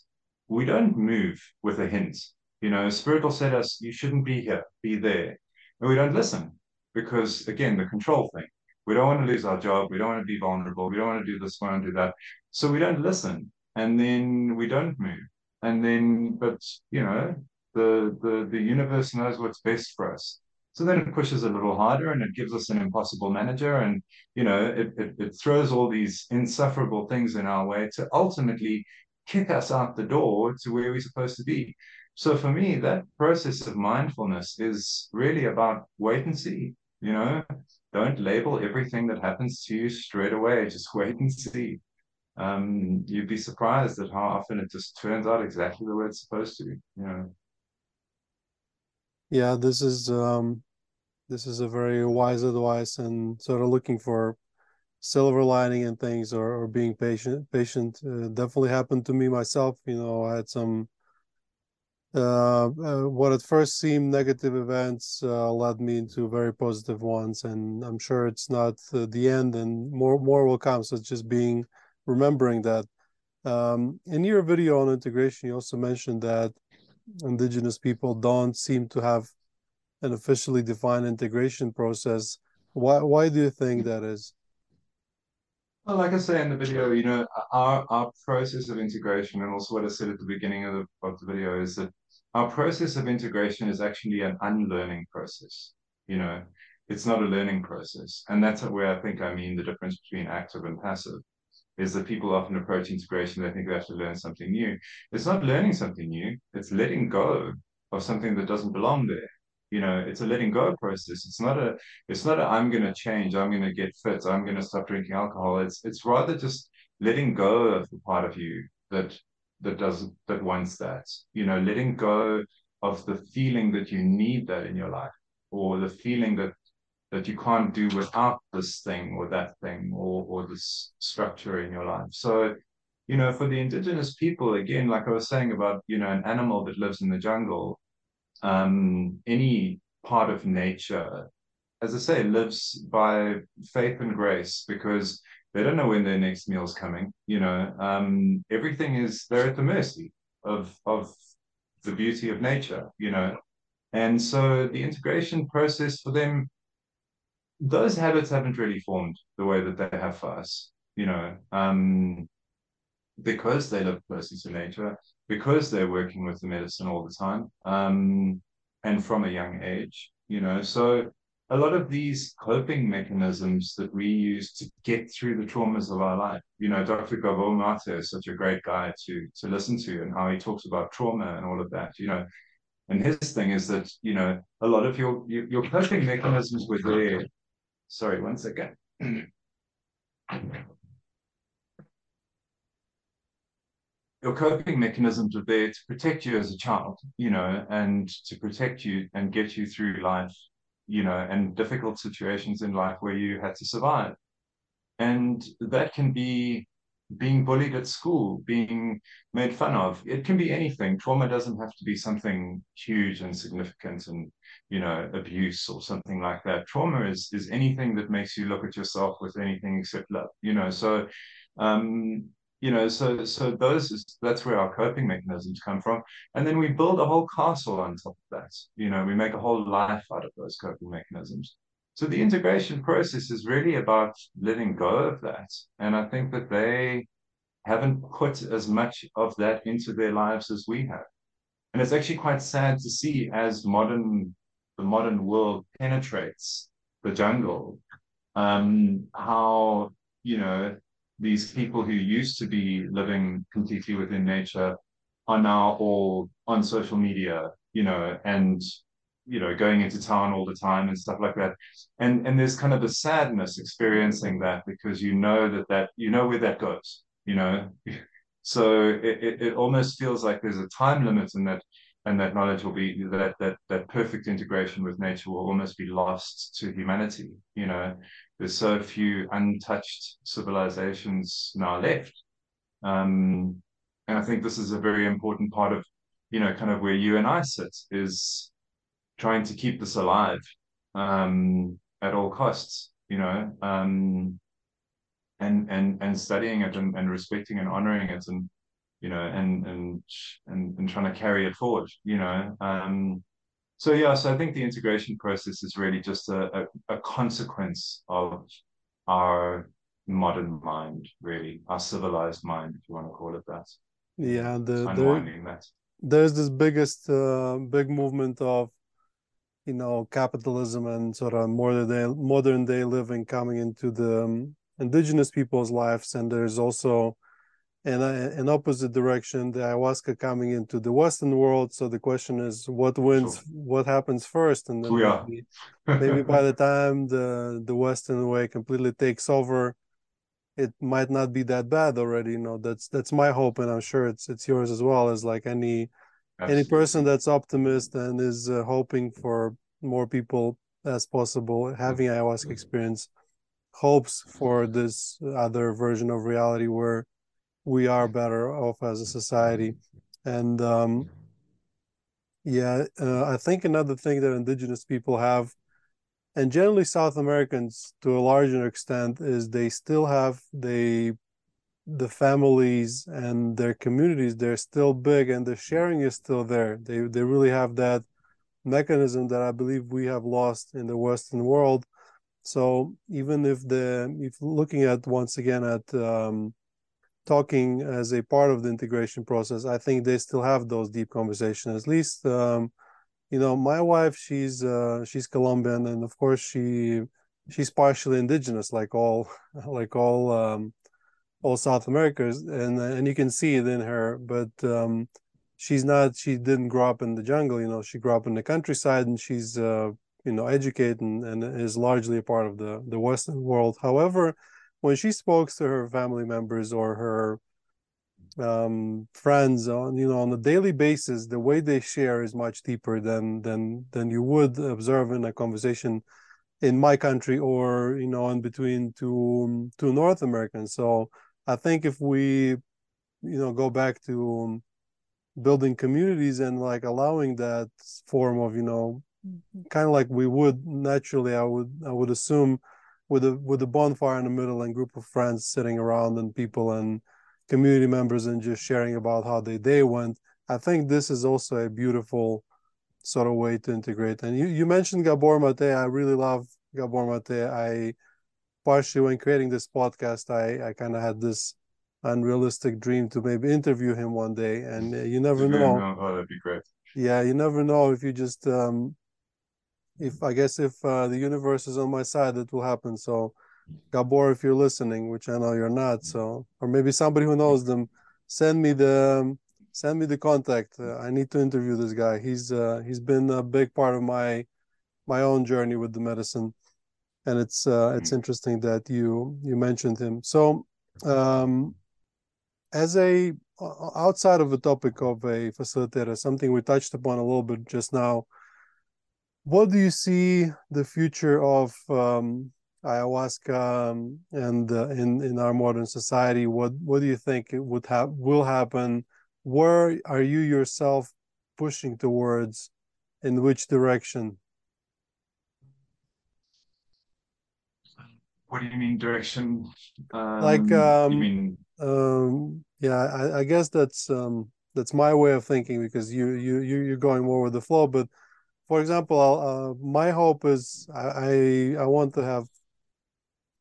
we don't move with a hint. You know, Spirit will say to us, you shouldn't be here, be there. And we don't listen because, again, the control thing. We don't want to lose our job. We don't want to be vulnerable. We don't want to do this, we don't do that. So we don't listen. And then we don't move. And then, but, you know, the, the, the universe knows what's best for us. So then it pushes a little harder and it gives us an impossible manager. And, you know, it, it, it throws all these insufferable things in our way to ultimately kick us out the door to where we're supposed to be. So for me, that process of mindfulness is really about wait and see. You know, don't label everything that happens to you straight away. Just wait and see. Um, you'd be surprised at how often it just turns out exactly the way it's supposed to. You know. Yeah, this is um, this is a very wise advice, and sort of looking for silver lining and things or, or being patient patient uh, definitely happened to me myself you know i had some uh, uh, what at first seemed negative events uh, led me into very positive ones and i'm sure it's not the end and more more will come so it's just being remembering that um, in your video on integration you also mentioned that indigenous people don't seem to have an officially defined integration process. Why why do you think that is? Like I say in the video, you know, our our process of integration, and also what I said at the beginning of the of the video, is that our process of integration is actually an unlearning process. You know, it's not a learning process, and that's where I think I mean the difference between active and passive. Is that people often approach integration, they think they have to learn something new. It's not learning something new, it's letting go of something that doesn't belong there you know it's a letting go process. It's not a it's not a i'm going to change i'm going to get fit i'm going to stop drinking alcohol. It's it's rather just letting go of the part of you that that does that wants that you know letting go of the feeling that you need that in your life or the feeling that that you can't do without this thing or that thing or or this structure in your life. So you know for the indigenous people again like i was saying about you know an animal that lives in the jungle um, any part of nature, as I say, lives by faith and grace because they don't know when their next meal is coming. You know, um, everything is they're at the mercy of of the beauty of nature. You know, and so the integration process for them, those habits haven't really formed the way that they have for us. You know, um, because they live closely to nature, because they're working with the medicine all the time, um, and from a young age, you know. So a lot of these coping mechanisms that we use to get through the traumas of our life, you know, Dr. Gabor Mate is such a great guy to to listen to and how he talks about trauma and all of that, you know. And his thing is that, you know, a lot of your your, your coping mechanisms were there. Sorry, one second. your coping mechanisms are there to protect you as a child, you know, and to protect you and get you through life, you know, and difficult situations in life where you had to survive. And that can be being bullied at school, being made fun of. It can be anything. Trauma doesn't have to be something huge and significant and, you know, abuse or something like that. Trauma is is anything that makes you look at yourself with anything except love, you know. So um you know so so those is, that's where our coping mechanisms come from. And then we build a whole castle on top of that. You know we make a whole life out of those coping mechanisms. So the integration process is really about letting go of that. And i think that they haven't put as much of that into their lives as we have. And it's actually quite sad to see as modern the modern world penetrates the jungle um how you know these people who used to be living completely within nature are now all on social media, you know, and you know, going into town all the time and stuff like that. And and there's kind of a sadness experiencing that because you know that that you know where that goes, you know. So it, it, it almost feels like there's a time limit in that and that knowledge will be that that that perfect integration with nature will almost be lost to humanity, you know there's so few untouched civilizations now left. Um, and I think this is a very important part of, you know, kind of where you and I sit is trying to keep this alive um, at all costs, you know, um, and and and studying it and, and respecting and honoring it and you know and and and, and trying to carry it forward, you know. Um, so yeah, so I think the integration process is really just a, a, a consequence of our modern mind, really, our civilized mind, if you want to call it that. Yeah, the, unwinding that. There's this biggest uh, big movement of you know capitalism and sort of modern day modern day living coming into the um, indigenous people's lives, and there's also and an opposite direction, the ayahuasca coming into the Western world. So the question is, what wins? Sure. What happens first? And then yeah. maybe, maybe by the time the the Western way completely takes over, it might not be that bad already. You know, that's that's my hope, and I'm sure it's it's yours as well. As like any Absolutely. any person that's optimist and is uh, hoping for more people as possible having ayahuasca experience, hopes for this other version of reality where we are better off as a society. And um, yeah, uh, I think another thing that indigenous people have, and generally South Americans to a larger extent, is they still have they the families and their communities they're still big and the sharing is still there they they really have that mechanism that I believe we have lost in the Western world. So even if the if looking at once again at um, talking as a part of the integration process, I think they still have those deep conversations. At least, um, you know, my wife, she's uh, she's Colombian, and of course she she's partially indigenous, like all like all um, all South Americans, and and you can see it in her. But um, she's not. She didn't grow up in the jungle. You know, she grew up in the countryside, and she's uh, you know educated and, and is largely a part of the the Western world. However, when she spoke to her family members or her um, friends on you know on a daily basis, the way they share is much deeper than than than you would observe in a conversation in my country or you know in between two two North Americans. So I think if we, you know, go back to um, building communities and like allowing that form of, you know, kind of like we would naturally, I would, I would assume, with a with a bonfire in the middle and group of friends sitting around and people and community members and just sharing about how their day went. I think this is also a beautiful sort of way to integrate. And you, you mentioned Gabor Mate. I really love Gabor Mate. I partially when creating this podcast, I, I kind of had this unrealistic dream to maybe interview him one day, and uh, you never know. know. Oh, that'd be great. Yeah, you never know if you just um, if I guess if uh, the universe is on my side, it will happen. So, Gabor, if you're listening, which I know you're not, so or maybe somebody who knows them, send me the um, send me the contact. Uh, I need to interview this guy. He's uh, he's been a big part of my my own journey with the medicine and it's uh, it's mm. interesting that you you mentioned him. So, um, as a outside of the topic of a facilitator, something we touched upon a little bit just now. What do you see the future of um, ayahuasca um, and uh, in in our modern society? What what do you think it would have will happen? Where are you yourself pushing towards? In which direction? What do you mean direction? Um, like um, you mean? Um, yeah, I, I guess that's um, that's my way of thinking because you you you you're going more with the flow. But for example, uh, my hope is I, I want to have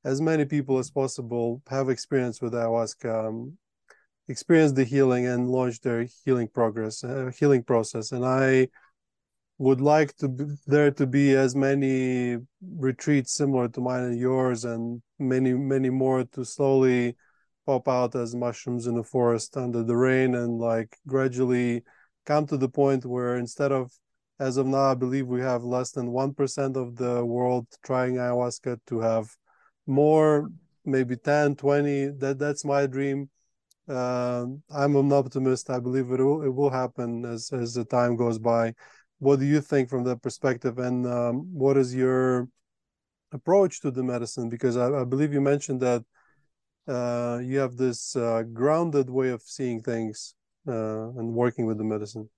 as many people as possible have experience with ayahuasca, um, experience the healing, and launch their healing progress, uh, healing process. And I would like to be, there to be as many retreats similar to mine and yours and many many more to slowly pop out as mushrooms in the forest under the rain and like gradually come to the point where instead of as of now i believe we have less than 1% of the world trying ayahuasca to have more maybe 10 20 that that's my dream. Uh, i'm an optimist. I believe it will it will happen as as the time goes by. What do you think from that perspective? And um, what is your approach to the medicine? Because i, I believe you mentioned that uh, you have this uh, grounded way of seeing things uh, and working with the medicine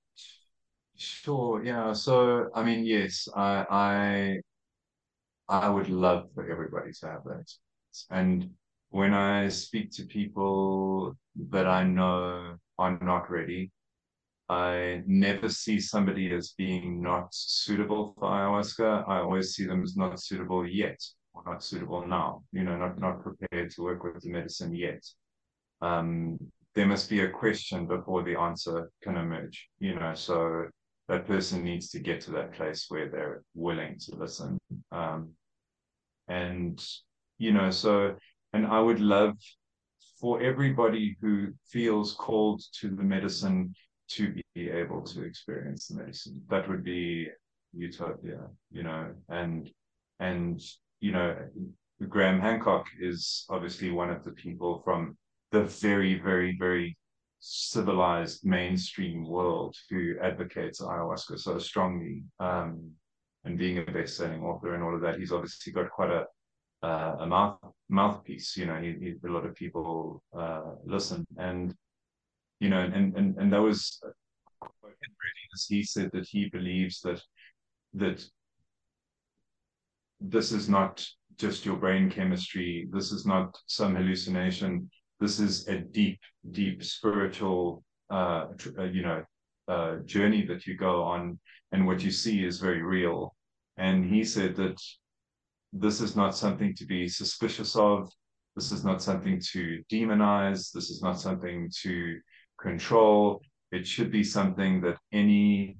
sure yeah so i mean yes i i i would love for everybody to have that and when i speak to people that i know are not ready I never see somebody as being not suitable for ayahuasca. I always see them as not suitable yet, or not suitable now. You know, not not prepared to work with the medicine yet. Um, there must be a question before the answer can emerge. You know, so that person needs to get to that place where they're willing to listen. Um, and you know, so and I would love for everybody who feels called to the medicine to be able to experience the medicine. That would be utopia, you know, and and you know, Graham Hancock is obviously one of the people from the very, very, very civilized mainstream world who advocates ayahuasca so strongly. Um, and being a best-selling author and all of that, he's obviously got quite a uh, a mouth mouthpiece. You know, he, he, a lot of people uh, listen, and you know, and and and that was as he said that he believes that that this is not just your brain chemistry. This is not some hallucination. This is a deep, deep spiritual, uh, uh, you know, uh, journey that you go on and what you see is very real. And he said that this is not something to be suspicious of. This is not something to demonize. This is not something to control. It should be something that any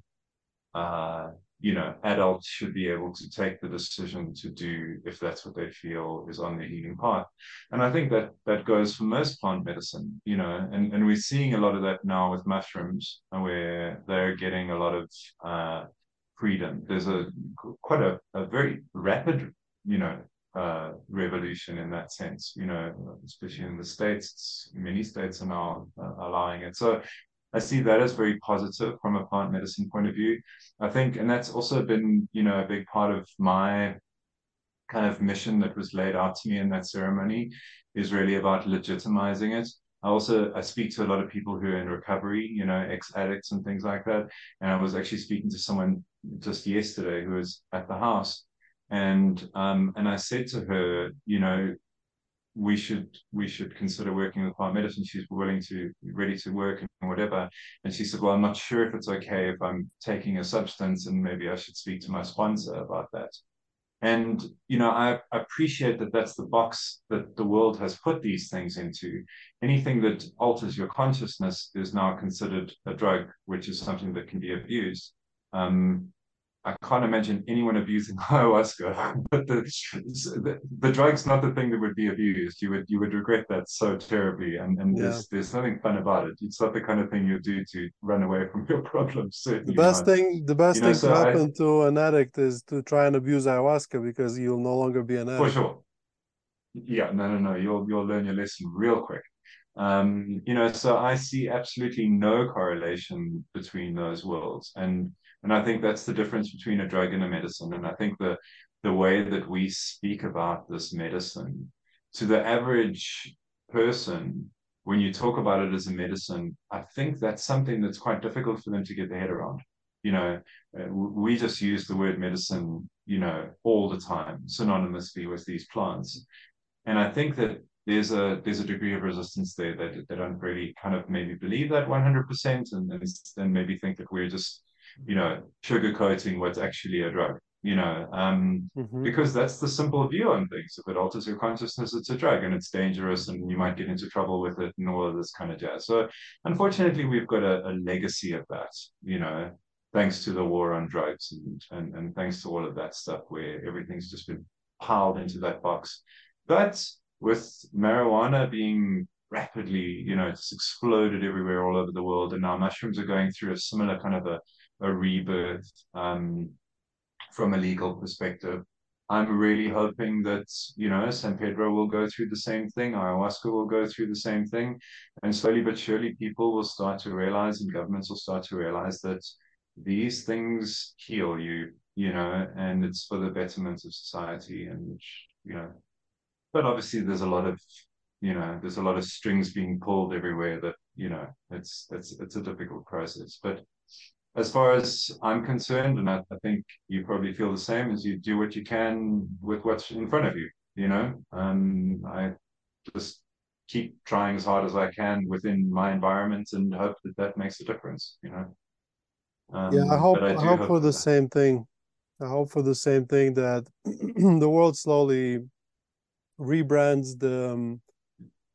uh, you know, adults should be able to take the decision to do if that's what they feel is on their healing path. And I think that that goes for most plant medicine, you know, and, and we're seeing a lot of that now with mushrooms where they're getting a lot of uh, freedom. There's a quite a, a very rapid, you know, uh, revolution in that sense, you know, especially in the States, many states are now uh, allowing it. So I see that as very positive from a plant medicine point of view. I think, and that's also been, you know, a big part of my kind of mission that was laid out to me in that ceremony is really about legitimizing it. I also I speak to a lot of people who are in recovery, you know, ex-addicts and things like that. And I was actually speaking to someone just yesterday who was at the house. And um, and I said to her, you know, we should we should consider working with plant medicine. She's willing to ready to work and whatever. And she said, Well, I'm not sure if it's okay if I'm taking a substance and maybe I should speak to my sponsor about that. And you know, I, I appreciate that that's the box that the world has put these things into. Anything that alters your consciousness is now considered a drug, which is something that can be abused. Um, I can't imagine anyone abusing ayahuasca. but the, the, the drug's not the thing that would be abused. You would you would regret that so terribly, and and yeah. there's there's nothing fun about it. It's not the kind of thing you do to run away from your problems. The best not. thing the best you thing know, to so happen I, to an addict is to try and abuse ayahuasca because you'll no longer be an addict. For sure. Yeah, no, no, no. You'll you'll learn your lesson real quick. Um, you know, so I see absolutely no correlation between those worlds, and and I think that's the difference between a drug and a medicine. And I think the the way that we speak about this medicine to the average person, when you talk about it as a medicine, I think that's something that's quite difficult for them to get their head around. You know, uh, we just use the word medicine, you know, all the time, synonymously with these plants. And I think that there's a there's a degree of resistance there that they don't really kind of maybe believe that 100% and then maybe think that we're just you know, sugarcoating what's actually a drug, you know, um, mm-hmm. because that's the simple view on things. If it alters your consciousness, it's a drug and it's dangerous and you might get into trouble with it and all of this kind of jazz. So unfortunately, we've got a, a legacy of that, you know, thanks to the war on drugs and, and, and thanks to all of that stuff where everything's just been piled into that box. But with marijuana being rapidly, you know, it's exploded everywhere all over the world. And now mushrooms are going through a similar kind of a a rebirth um, from a legal perspective. I'm really hoping that, you know, San Pedro will go through the same thing, ayahuasca will go through the same thing. And slowly but surely, people will start to realize and governments will start to realize that these things heal you, you know, and it's for the betterment of society. And, you know, but obviously there's a lot of, you know, there's a lot of strings being pulled everywhere that, you know, it's, it's, it's a difficult process. But as far as I'm concerned, and I, I, think you probably feel the same, is you do what you can with what's in front of you. You know, um, I just keep trying as hard as I can within my environment and hope that that makes a difference. You know. Um, yeah, I hope I, I hope, hope for the that. same thing. I hope for the same thing that the world slowly rebrands the um,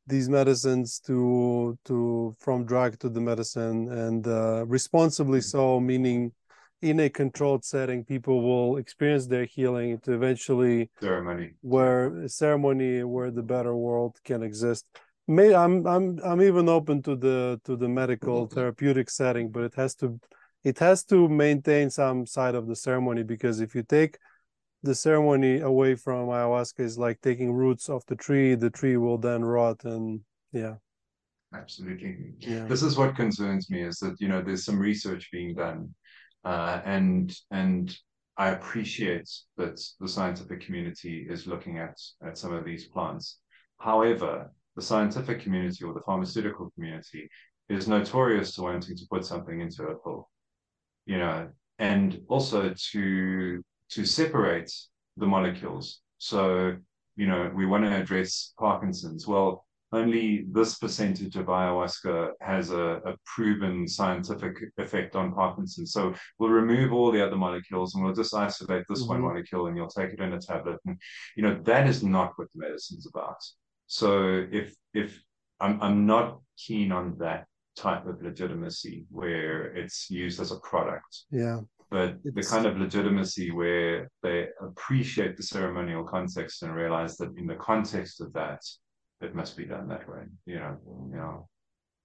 these medicines to to from drug to the medicine and uh, responsibly so meaning in a controlled setting people will experience their healing to eventually ceremony. where ceremony where the better world can exist. May i'm i'm i'm even open to the to the medical therapeutic setting but it has to it has to maintain some side of the ceremony because if you take the ceremony away from ayahuasca is like taking roots off the tree the tree will then rot and yeah. Absolutely. Yeah. this is what concerns me is that you know there's some research being done uh, and and i appreciate that the scientific community is looking at at some of these plants. However the scientific community or the pharmaceutical community is notorious to wanting to put something into a pill you know and also to to separate the molecules. So, you know, we want to address Parkinson's. Well, only this percentage of ayahuasca has a, a, proven scientific effect on Parkinson's. So we'll remove all the other molecules and we'll just isolate this mm-hmm. one molecule and you'll take it in a tablet. And you know, that is not what the medicine's about. So if if I'm I'm not keen on that type of legitimacy where it's used as a product. Yeah. But it's... the kind of legitimacy where they appreciate the ceremonial context and realize that in the context of that, it must be done that way. You know, you know.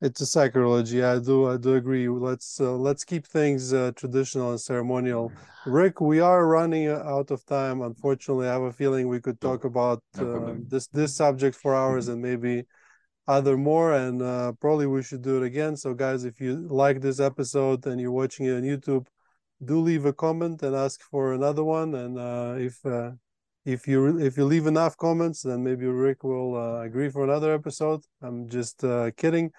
It's a sacrilege. I do. I do agree. Let's uh, let's keep things uh, traditional and ceremonial. Rick, we are running out of time. Unfortunately, I have a feeling we could talk about uh, this this subject for hours and maybe other more. And uh, probably we should do it again. So, guys, if you like this episode and you're watching it on YouTube, do leave a comment and ask for another one. And uh, if uh, if you if you leave enough comments, then maybe Rick will uh, agree for another episode. I'm just uh, kidding.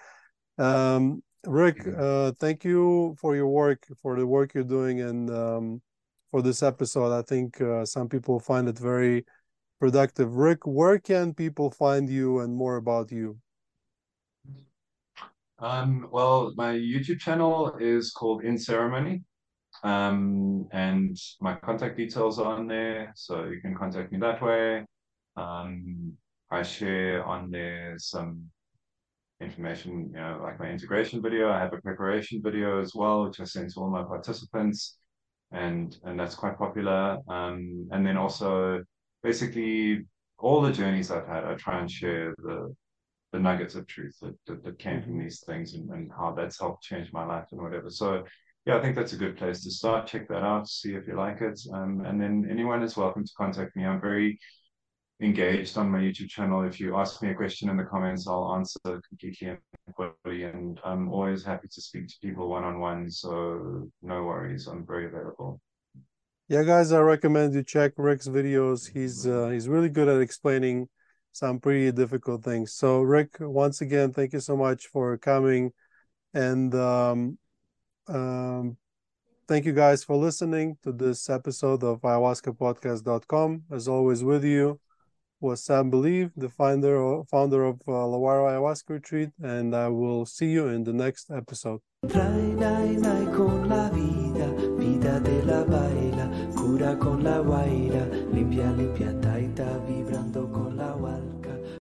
Um, Rick, uh, thank you for your work, for the work you're doing, and um, for this episode. I think uh, some people find it very productive. Rick, where can people find you and more about you? Um, well, my YouTube channel is called In Ceremony. Um, and my contact details are on there, so you can contact me that way. Um, I share on there some information, you know, like my integration video. I have a preparation video as well, which I send to all my participants, and and that's quite popular. Um, and then also basically all the journeys I've had, I try and share the the nuggets of truth that, that, that came from these things and, and how that's helped change my life and whatever. So yeah, I think that's a good place to start. Check that out, see if you like it. Um, and then anyone is welcome to contact me. I'm very engaged on my YouTube channel. If you ask me a question in the comments, I'll answer completely and fully. And I'm always happy to speak to people one on one. So no worries, I'm very available. Yeah, guys, I recommend you check Rick's videos. He's uh, he's really good at explaining some pretty difficult things. So, Rick, once again, thank you so much for coming. And um, um, thank you guys for listening to this episode of ayahuascapodcast.com. As always, with you was Sam Believ, the founder founder of uh, LaWayra Ayahuasca Retreat, and I will see you in the next episode. cura con la guaira, limpia, limpia, taita, vibrando